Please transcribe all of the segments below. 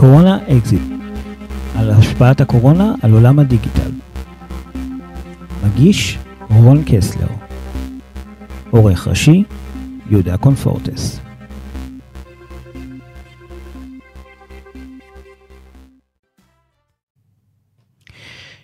קורונה אקזיט, על השפעת הקורונה על עולם הדיגיטל. מגיש רון קסלר. עורך ראשי יהודה קונפורטס.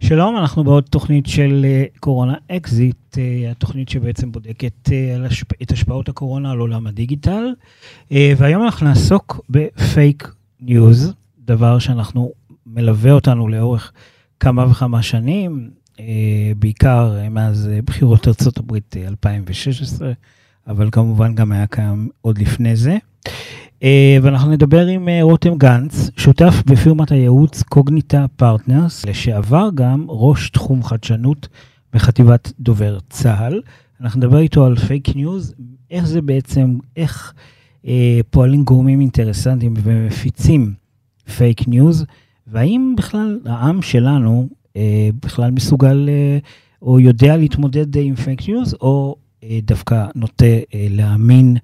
שלום, אנחנו בעוד תוכנית של אה, קורונה אקזיט, אה, התוכנית שבעצם בודקת אה, את השפעות הקורונה על עולם הדיגיטל, והיום אנחנו נעסוק בפייק ניוז, דבר שאנחנו מלווה אותנו לאורך כמה וכמה שנים, בעיקר מאז בחירות ארה"ב 2016, אבל כמובן גם היה קיים עוד לפני זה. אה, ואנחנו נדבר עם אה, רותם גנץ, שותף בפירמת הייעוץ Cognita Partners, לשעבר גם ראש תחום חדשנות בחטיבת דובר צה"ל. אנחנו נדבר איתו על פייק ניוז, איך זה בעצם, איך אה, פועלים גורמים אינטרסנטיים ומפיצים פייק ניוז, והאם בכלל העם שלנו אה, בכלל מסוגל אה, או יודע להתמודד עם פייק ניוז, או אה, דווקא נוטה אה, להאמין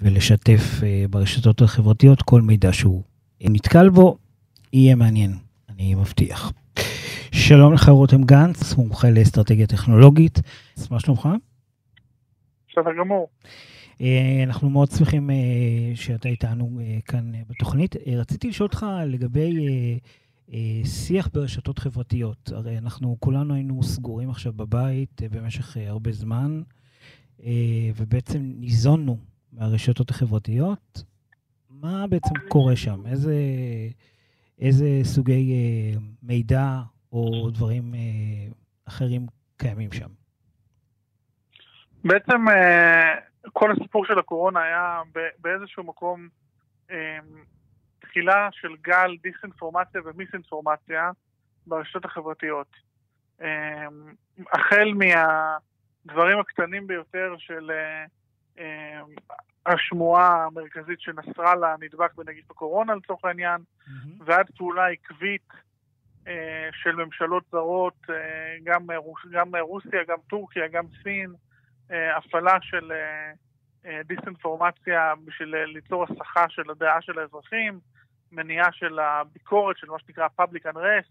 ולשתף אה, ברשתות החברתיות כל מידע שהוא נתקל בו. יהיה מעניין, אני מבטיח. שלום לך רותם גנץ, מומחה לאסטרטגיה טכנולוגית. מה שלומך? בסדר גמור. אה, אנחנו מאוד שמחים אה, שאתה איתנו כאן בתוכנית. רציתי לשאול אותך לגבי שיח ברשתות חברתיות. הרי אנחנו כולנו היינו סגורים עכשיו בבית במשך הרבה זמן, ובעצם ניזונו מהרשתות החברתיות, מה בעצם קורה שם? איזה, איזה סוגי אה, מידע או דברים אה, אחרים קיימים שם? בעצם אה, כל הסיפור של הקורונה היה באיזשהו מקום אה, תחילה של גל דיסאינפורמציה ומיסאינפורמציה ברשתות החברתיות. אה, החל מהדברים הקטנים ביותר של אה, השמועה המרכזית שנסראללה נדבק בנגיף הקורונה לצורך העניין, mm-hmm. ועד פעולה עקבית אה, של ממשלות זרות, אה, גם, גם רוסיה, גם טורקיה, גם סין, אה, הפעלה של אה, דיסאינפורמציה בשביל ליצור הסחה של הדעה של האזרחים, מניעה של הביקורת של מה שנקרא public unrest,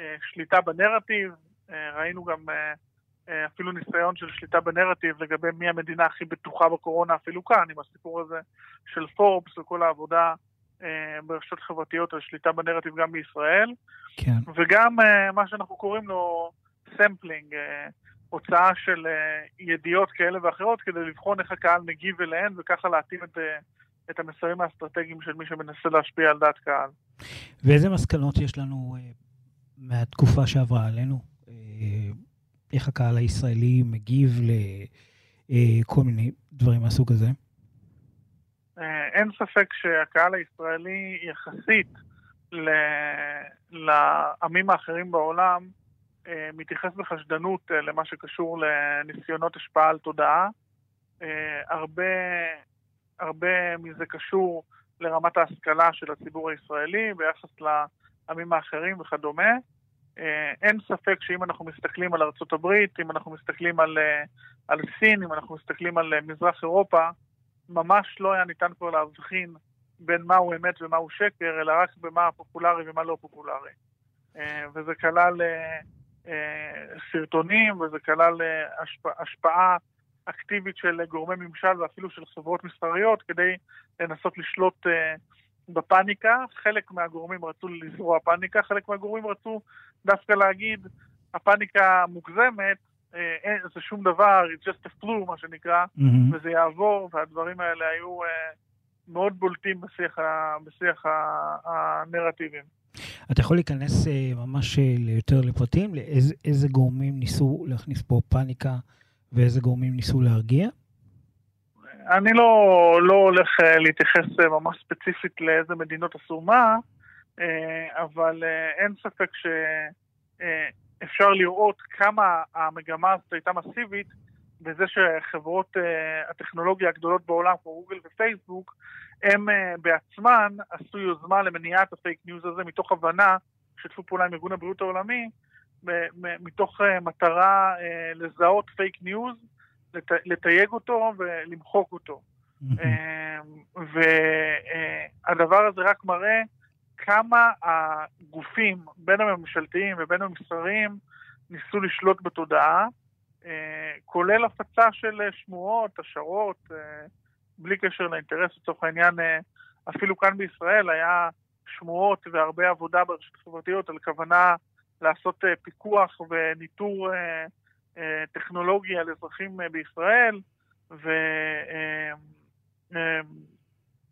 אה, שליטה בנרטיב, אה, ראינו גם אה, אה, אפילו ניסיון של שליטה בנרטיב לגבי מי המדינה הכי בטוחה בקורונה, אפילו כאן, עם הסיפור הזה של פורבס וכל העבודה אה, ברשתות חברתיות על שליטה בנרטיב גם בישראל. כן. וגם אה, מה שאנחנו קוראים לו sampling, הוצאה של ידיעות כאלה ואחרות כדי לבחון איך הקהל מגיב אליהן וככה להתאים את, את המסרים האסטרטגיים של מי שמנסה להשפיע על דעת קהל. ואיזה מסקנות יש לנו מהתקופה שעברה עלינו? איך הקהל הישראלי מגיב לכל מיני דברים מהסוג הזה? אה, אין ספק שהקהל הישראלי יחסית לעמים האחרים בעולם אה, מתייחס בחשדנות אה, למה שקשור לניסיונות השפעה על תודעה. הרבה, הרבה מזה קשור לרמת ההשכלה של הציבור הישראלי ביחס לעמים האחרים וכדומה. אה, אין ספק שאם אנחנו מסתכלים על ארצות הברית, אם אנחנו מסתכלים על, אה, על סין, אם אנחנו מסתכלים על אה, מזרח אירופה, ממש לא היה ניתן כבר להבחין בין מהו אמת ומהו שקר, אלא רק במה פופולרי ומה לא פופולרי. וזה כלל סרטונים, וזה כלל השפעה אקטיבית של גורמי ממשל ואפילו של חברות מסחריות כדי לנסות לשלוט בפאניקה, חלק מהגורמים רצו לזרוע פאניקה, חלק מהגורמים רצו דווקא להגיד, הפאניקה מוגזמת, אה, זה שום דבר, it's just a flu, מה שנקרא, mm-hmm. וזה יעבור, והדברים האלה היו אה, מאוד בולטים בשיח, בשיח ה, הנרטיבים. אתה יכול להיכנס אה, ממש אה, יותר לפרטים, לאיזה גורמים ניסו להכניס פה פאניקה ואיזה גורמים ניסו להרגיע? אני לא, לא הולך אה, להתייחס ממש ספציפית לאיזה מדינות עשו מה, אבל אין ספק שאפשר לראות כמה המגמה הזאת הייתה מסיבית בזה שחברות הטכנולוגיה הגדולות בעולם, כמו גוגל ופייסבוק, הם בעצמן עשו יוזמה למניעת הפייק ניוז הזה מתוך הבנה, שיתפו פעולה עם ארגון הבריאות העולמי, מתוך מטרה לזהות פייק ניוז לתייג אותו ולמחוק אותו. אמ, והדבר הזה רק מראה כמה הגופים, בין הממשלתיים ובין המסחריים, ניסו לשלוט בתודעה, אה, כולל הפצה של שמועות, השערות, אה, בלי קשר לאינטרס, לצורך העניין, אה, אפילו כאן בישראל היה שמועות והרבה עבודה ברשתות חברתיות על כוונה לעשות פיקוח וניטור טכנולוגי על אזרחים בישראל, ו,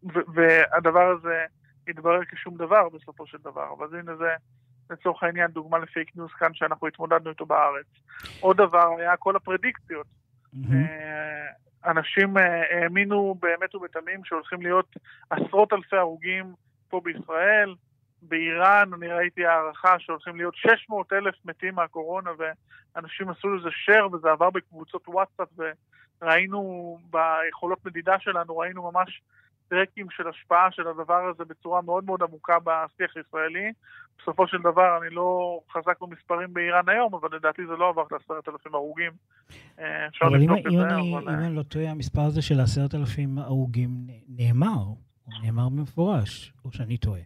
והדבר הזה התברר כשום דבר בסופו של דבר. אבל הנה זה לצורך העניין דוגמה לפייק ניוז כאן שאנחנו התמודדנו איתו בארץ. עוד דבר היה כל הפרדיקציות. Mm-hmm. אנשים אה, האמינו באמת ובתמים שהולכים להיות עשרות אלפי הרוגים פה בישראל. באיראן אני ראיתי הערכה שהולכים להיות 600 אלף מתים מהקורונה ואנשים עשו לזה share וזה עבר בקבוצות וואטסאפ וראינו ביכולות מדידה שלנו, ראינו ממש טרקים של השפעה של הדבר הזה בצורה מאוד מאוד עמוקה בשיח הישראלי. בסופו של דבר אני לא חזק במספרים באיראן היום, אבל לדעתי זה לא עבר לעשרת אלפים הרוגים. אה, אפשר לבדוק את זה, אבל... אם אני לא טועה, המספר הזה של עשרת אלפים הרוגים נאמר, הוא נאמר במפורש, או שאני טועה.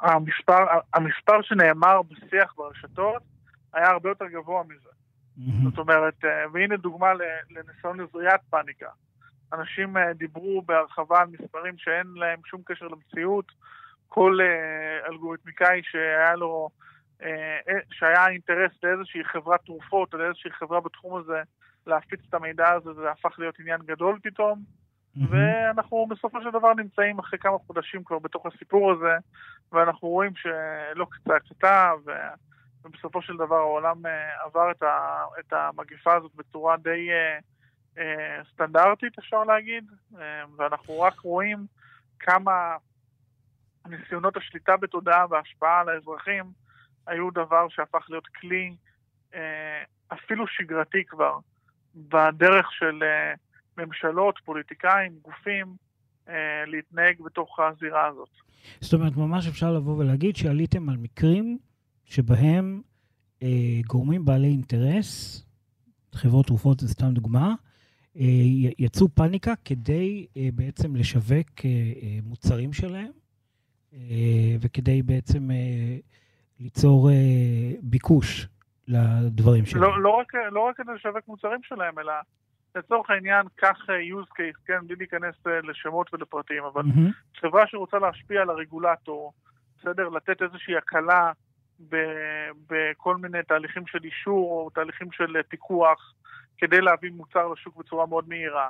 המספר, המספר שנאמר בשיח ברשתות היה הרבה יותר גבוה מזה. Mm-hmm. זאת אומרת, אה, והנה דוגמה לניסיון לזריעת פאניקה. אנשים אה, דיברו בהרחבה על מספרים שאין להם שום קשר למציאות. כל uh, אלגוריתמיקאי שהיה לו, uh, שהיה אינטרס לאיזושהי חברת תרופות או לאיזושהי חברה בתחום הזה להפיץ את המידע הזה, זה הפך להיות עניין גדול פתאום. Mm-hmm. ואנחנו בסופו של דבר נמצאים אחרי כמה חודשים כבר בתוך הסיפור הזה, ואנחנו רואים שלא קצה קצתה, ובסופו של דבר העולם עבר את, ה, את המגיפה הזאת בצורה די... Uh, אה, סטנדרטית, אפשר להגיד, אה, ואנחנו רק רואים כמה ניסיונות השליטה בתודעה וההשפעה על האזרחים היו דבר שהפך להיות כלי אה, אפילו שגרתי כבר, בדרך של ממשלות, פוליטיקאים, גופים, להתנהג בתוך הזירה הזאת. זאת אומרת, ממש אפשר לבוא ולהגיד שעליתם על מקרים שבהם אה, גורמים בעלי אינטרס, חברות תרופות זה סתם דוגמה, אה, יצאו פאניקה כדי אה, בעצם לשווק אה, מוצרים שלהם, וכדי בעצם ליצור ביקוש לדברים שלהם. לא, לא, רק, לא רק כדי לשווק מוצרים שלהם, אלא לצורך העניין, קח use case, כן, בלי להיכנס לשמות ולפרטים, אבל mm-hmm. חברה שרוצה להשפיע על הרגולטור, בסדר? לתת איזושהי הקלה בכל מיני תהליכים של אישור או תהליכים של פיקוח, כדי להביא מוצר לשוק בצורה מאוד מהירה.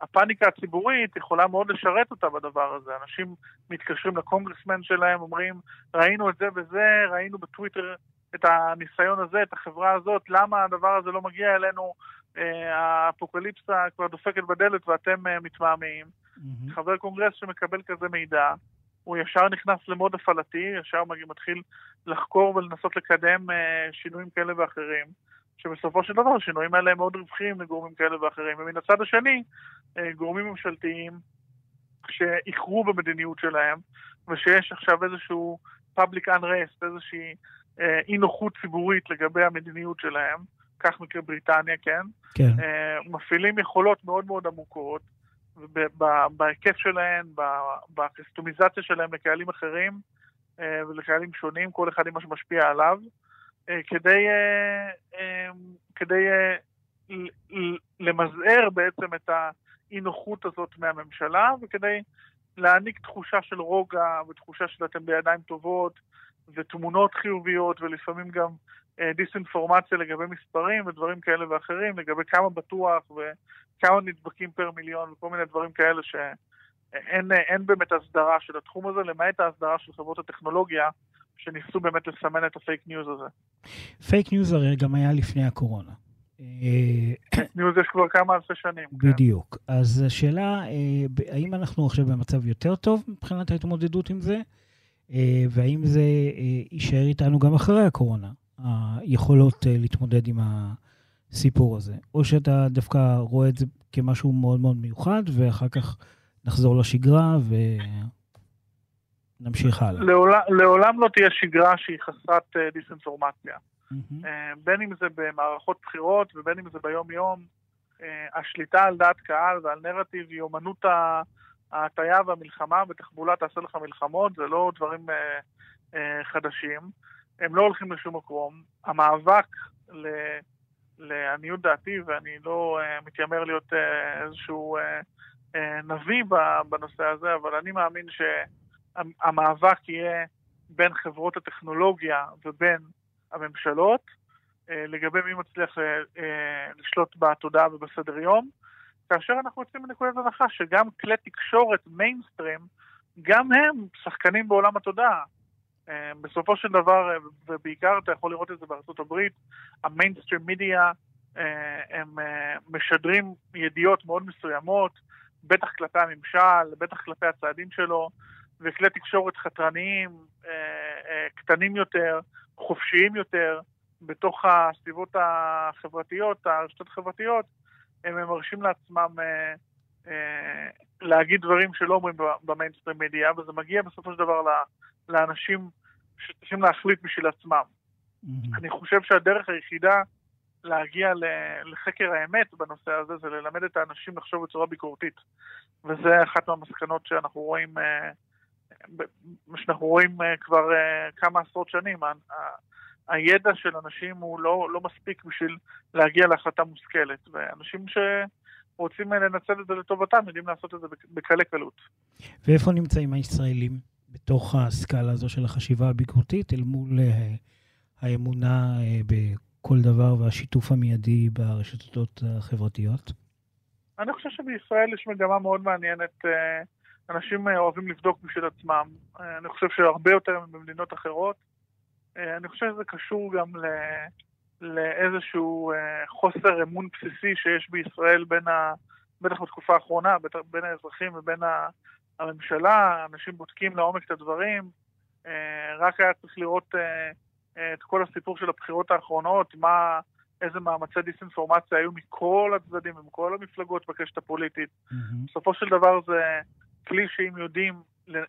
הפאניקה הציבורית יכולה מאוד לשרת אותה בדבר הזה. אנשים מתקשרים לקונגרסמן שלהם, אומרים, ראינו את זה וזה, ראינו בטוויטר את הניסיון הזה, את החברה הזאת, למה הדבר הזה לא מגיע אלינו, אה, האפוקליפסה כבר דופקת בדלת ואתם אה, מתמהמהים. Mm-hmm. חבר קונגרס שמקבל כזה מידע, הוא ישר נכנס למוד הפעלתי, ישר מתחיל לחקור ולנסות לקדם אה, שינויים כאלה ואחרים. שבסופו של דבר השינויים האלה הם מאוד רווחיים לגורמים כאלה ואחרים. ומן הצד השני, אה, גורמים ממשלתיים שאיחרו במדיניות שלהם, ושיש עכשיו איזשהו public unrest, איזושהי אה, אי נוחות ציבורית לגבי המדיניות שלהם, כך מקרה בריטניה, כן? כן. אה, מפעילים יכולות מאוד מאוד עמוקות, בהיקף שלהן, בקסטומיזציה שלהם לקהלים אחרים ולקהלים שונים, כל אחד עם מה שמשפיע עליו. אה, כדי, אה, אה, כדי למזער בעצם את האי נוחות הזאת מהממשלה וכדי להעניק תחושה של רוגע ותחושה של אתם בידיים טובות ותמונות חיוביות ולפעמים גם דיסאינפורמציה לגבי מספרים ודברים כאלה ואחרים, לגבי כמה בטוח וכמה נדבקים פר מיליון וכל מיני דברים כאלה שאין באמת הסדרה של התחום הזה, למעט ההסדרה של חברות הטכנולוגיה, שניסו באמת לסמן את הפייק ניוז הזה. פייק ניוז הרי גם היה לפני הקורונה. ניוז יש כבר כמה אלפי שנים. כן. בדיוק. כן. אז השאלה, אה, האם אנחנו עכשיו במצב יותר טוב מבחינת ההתמודדות עם זה, אה, והאם זה אה, יישאר איתנו גם אחרי הקורונה, היכולות להתמודד עם הסיפור הזה, או שאתה דווקא רואה את זה כמשהו מאוד מאוד מיוחד, ואחר כך נחזור לשגרה ו... נמשיך הלאה. לעולם, לעולם לא תהיה שגרה שהיא חסרת uh, דיסאינפורמציה. Mm-hmm. Uh, בין אם זה במערכות בחירות ובין אם זה ביום-יום, uh, השליטה על דעת קהל ועל נרטיב היא אומנות ההטייה והמלחמה ותחבולה תעשה לך מלחמות, זה לא דברים אה, אה, חדשים. הם לא הולכים לשום מקום. המאבק, ל, לעניות דעתי, ואני לא אה, מתיימר להיות אה, איזשהו אה, אה, נביא בנושא הזה, אבל אני מאמין שהמאבק יהיה בין חברות הטכנולוגיה ובין הממשלות, אה, לגבי מי מצליח אה, אה, לשלוט בתודעה ובסדר יום. כאשר אנחנו יוצאים מנקודת הנחה שגם כלי תקשורת מיינסטרים, גם הם שחקנים בעולם התודעה. בסופו של דבר, ובעיקר אתה יכול לראות את זה בארצות הברית, המיינסטרים מידיה, הם משדרים ידיעות מאוד מסוימות, בטח כלפי הממשל, בטח כלפי הצעדים שלו, וכלי תקשורת חתרניים, קטנים יותר, חופשיים יותר, בתוך הסביבות החברתיות, הרשתות החברתיות, הם מרשים לעצמם אה, אה, להגיד דברים שלא אומרים במיינסטרים מדיה, וזה מגיע בסופו של דבר לאנשים שצריכים להחליט בשביל עצמם. Mm-hmm. אני חושב שהדרך היחידה להגיע לחקר האמת בנושא הזה זה ללמד את האנשים לחשוב בצורה ביקורתית. וזה אחת מהמסקנות שאנחנו רואים, אה, שאנחנו רואים אה, כבר אה, כמה עשרות שנים. הידע של אנשים הוא לא, לא מספיק בשביל להגיע להחלטה מושכלת, ואנשים שרוצים לנצל את זה לטובתם יודעים לעשות את זה בקלי קלות. ואיפה נמצאים הישראלים בתוך הסקאלה הזו של החשיבה הביקורתית אל מול האמונה בכל דבר והשיתוף המיידי ברשתות החברתיות? אני חושב שבישראל יש מגמה מאוד מעניינת. Uh, אנשים אוהבים לבדוק בשביל עצמם. אני חושב שהרבה יותר ממדינות אחרות. אה, אני חושב שזה קשור גם ל... לאיזשהו אה, חוסר אמון בסיסי שיש בישראל בין ה... בטח בתקופה האחרונה, בין האזרחים ובין הממשלה, אנשים בודקים לעומק את הדברים. אה, רק היה צריך לראות את כל הסיפור של הבחירות האחרונות, מה, איזה מאמצי דיסאינפורמציה היו מכל הצדדים ומכל המפלגות בקשת הפוליטית. Mm-hmm. בסופו של דבר זה כלי שאם יודעים,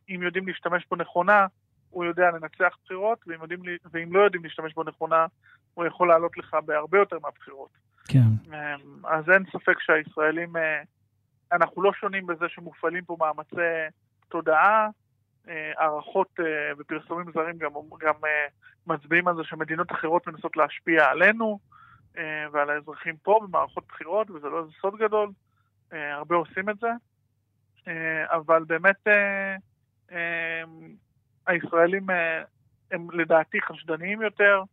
יודעים להשתמש בו נכונה, הוא יודע לנצח בחירות, ואם, יודעים, ואם לא יודעים להשתמש בו נכונה, הוא יכול לעלות לך בהרבה יותר מהבחירות. כן. אמ, אז אין ספק שהישראלים, אה, אנחנו לא שונים בזה שמופעלים פה מאמצי תודעה, אה, הערכות אה, ופרסומים זרים גם, גם מצביעים על זה שמדינות אחרות מנסות להשפיע עלינו ועל האזרחים פה במערכות בחירות, וזה לא איזה סוד גדול, הרבה עושים את זה, אבל באמת הישראלים אה, הם לדעתי חשדניים יותר,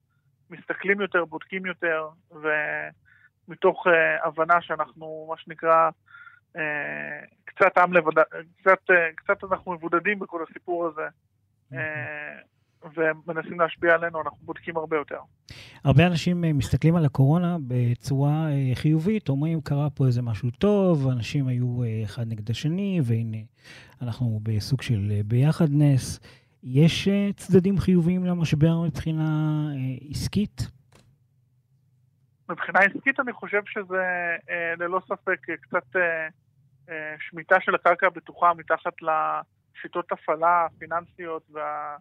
מסתכלים יותר, בודקים יותר, ומתוך הבנה שאנחנו, מה שנקרא, קצת עם לבד... קצת, קצת אנחנו מבודדים בכל הסיפור הזה. ומנסים להשפיע עלינו, אנחנו בודקים הרבה יותר. הרבה אנשים מסתכלים על הקורונה בצורה חיובית, אומרים, קרה פה איזה משהו טוב, אנשים היו אחד נגד השני, והנה, אנחנו בסוג של ביחדנס. יש אה, צדדים חיוביים למשבר מבחינה אה, עסקית? מבחינה עסקית אני חושב שזה אה, ללא ספק קצת שמיטה של הקרקע הבטוחה מתחת לשיטות הפעלה הפיננסיות וה,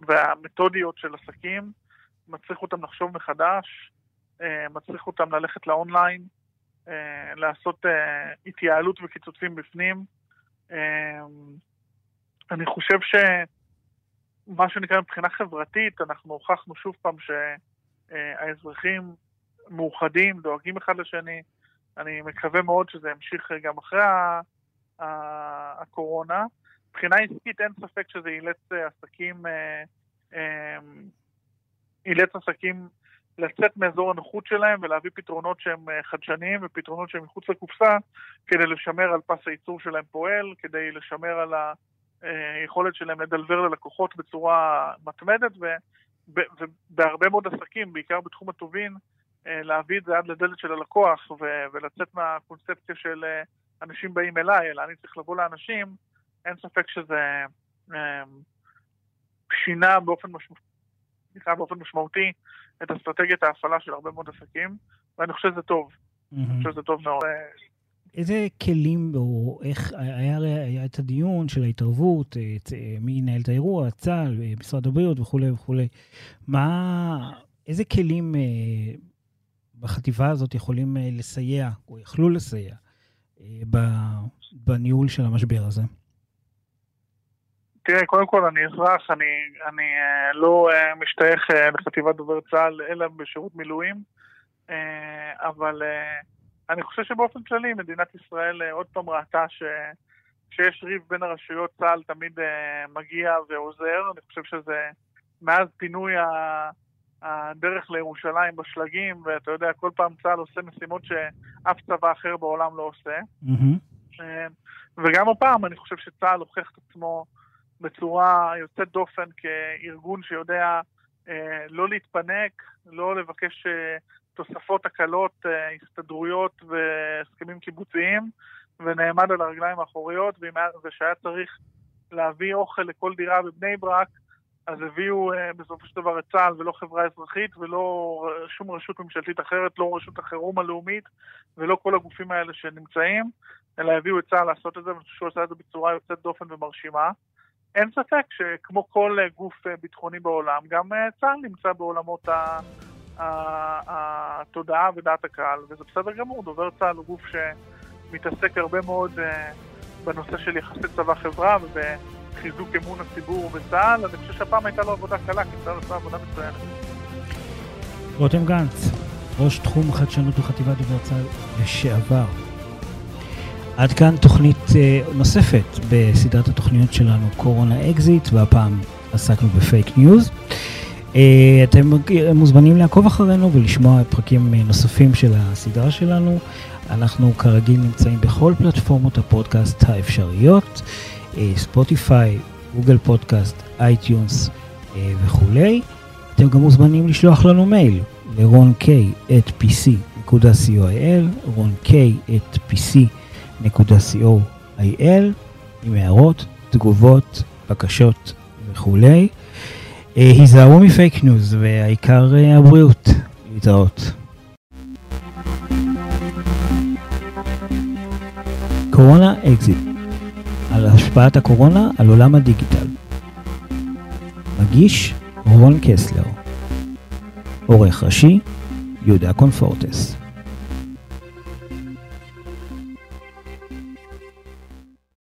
והמתודיות של עסקים, מצריך אותם לחשוב מחדש, מצריך אותם ללכת לאונליין, לעשות התייעלות וקיצוצים בפנים. אני חושב שמה שנקרא מבחינה חברתית, אנחנו הוכחנו שוב פעם שהאזרחים מאוחדים, דואגים אחד לשני. אני מקווה מאוד שזה ימשיך גם אחרי הקורונה. מבחינה עסקית אין ספק שזה אילץ עסקים, אה, אה, אילץ עסקים לצאת מאזור הנוחות שלהם ולהביא פתרונות שהם אה, חדשניים ופתרונות שהם מחוץ לקופסה כדי לשמר על פס הייצור שלהם פועל, כדי לשמר על. היכולת שלהם לדלבר ללקוחות בצורה מתמדת, ובהרבה מאוד עסקים, בעיקר בתחום הטובין, אה, להביא את זה עד לדלת של הלקוח ולצאת מהקונספציה של אה, אנשים באים אליי, אלא אני צריך לבוא לאנשים, אין ספק שזה אה, שינה באופן, משמע, באופן משמעותי את אסטרטגיית ההפעלה של הרבה מאוד עסקים, ואני חושב שזה טוב. Mm-hmm. אני חושב שזה טוב מאוד. איזה כלים, או איך, היה, היה את הדיון של ההתערבות, את, אה, מי ינהל את האירוע, צה"ל, אה, משרד הבריאות וכולי וכולי. מה, איזה כלים אה, בחטיבה הזאת יכולים אה, לסייע, או יכלו לסייע, אה, בניהול של המשבר הזה? תראה, קודם כל אני אזרח, אני, אני uh, לא uh, משתייך uh, לחטיבת דובר צה"ל אלא בשירות מילואים, uh, אבל uh, אני חושב שבאופן כללי מדינת ישראל uh, עוד פעם ראתה ש... כשיש ריב בין הרשויות צה"ל תמיד uh, מגיע ועוזר, אני חושב שזה מאז פינוי ה... הדרך לירושלים בשלגים, ואתה יודע, כל פעם צה"ל עושה משימות שאף צבא אחר בעולם לא עושה. Mm-hmm. וגם הפעם אני חושב שצה"ל הוכיח את עצמו בצורה יוצאת דופן כארגון שיודע אה, לא להתפנק, לא לבקש אה, תוספות הקלות, אה, הסתדרויות והסכמים קיבוציים, ונעמד על הרגליים האחוריות, ושהיה צריך להביא אוכל לכל דירה בבני ברק, אז הביאו אה, בסופו של דבר את צה"ל ולא חברה אזרחית ולא שום רשות ממשלתית אחרת, לא רשות החירום הלאומית ולא כל הגופים האלה שנמצאים, אלא הביאו את צה"ל לעשות את זה, ואני חושב שהוא עשה את זה בצורה יוצאת דופן ומרשימה. אין ספק שכמו כל אה, גוף אה, ביטחוני בעולם, גם אה, צה"ל נמצא בעולמות התודעה ודעת הקהל, וזה בסדר גמור, דובר צה"ל הוא גוף שמתעסק הרבה מאוד בנושא של יחסי צבא-חברה ובחיזוק אמון הציבור בצה"ל, אני חושב שהפעם הייתה לו עבודה קלה, כי צה"ל עשה עבודה מצוינת. רותם גנץ, ראש תחום חדשנות בחטיבת דובר צה"ל לשעבר. עד כאן תוכנית אה, נוספת בסדרת התוכניות שלנו, קורונה אקזיט, והפעם עסקנו בפייק ניוז. אה, אתם מוזמנים לעקוב אחרינו ולשמוע פרקים אה, נוספים של הסדרה שלנו. אנחנו כרגיל נמצאים בכל פלטפורמות הפודקאסט האפשריות, ספוטיפיי, גוגל פודקאסט, iTunes וכולי. אתם גם מוזמנים לשלוח לנו מייל לרון k www.co.il עם הערות, תגובות, בקשות וכולי. אה, היזהרו מפייק ניוז והעיקר אה, הבריאות. להתראות. קורונה אקזיט על השפעת הקורונה על עולם הדיגיטל. מגיש רון קסלר עורך ראשי יהודה קונפורטס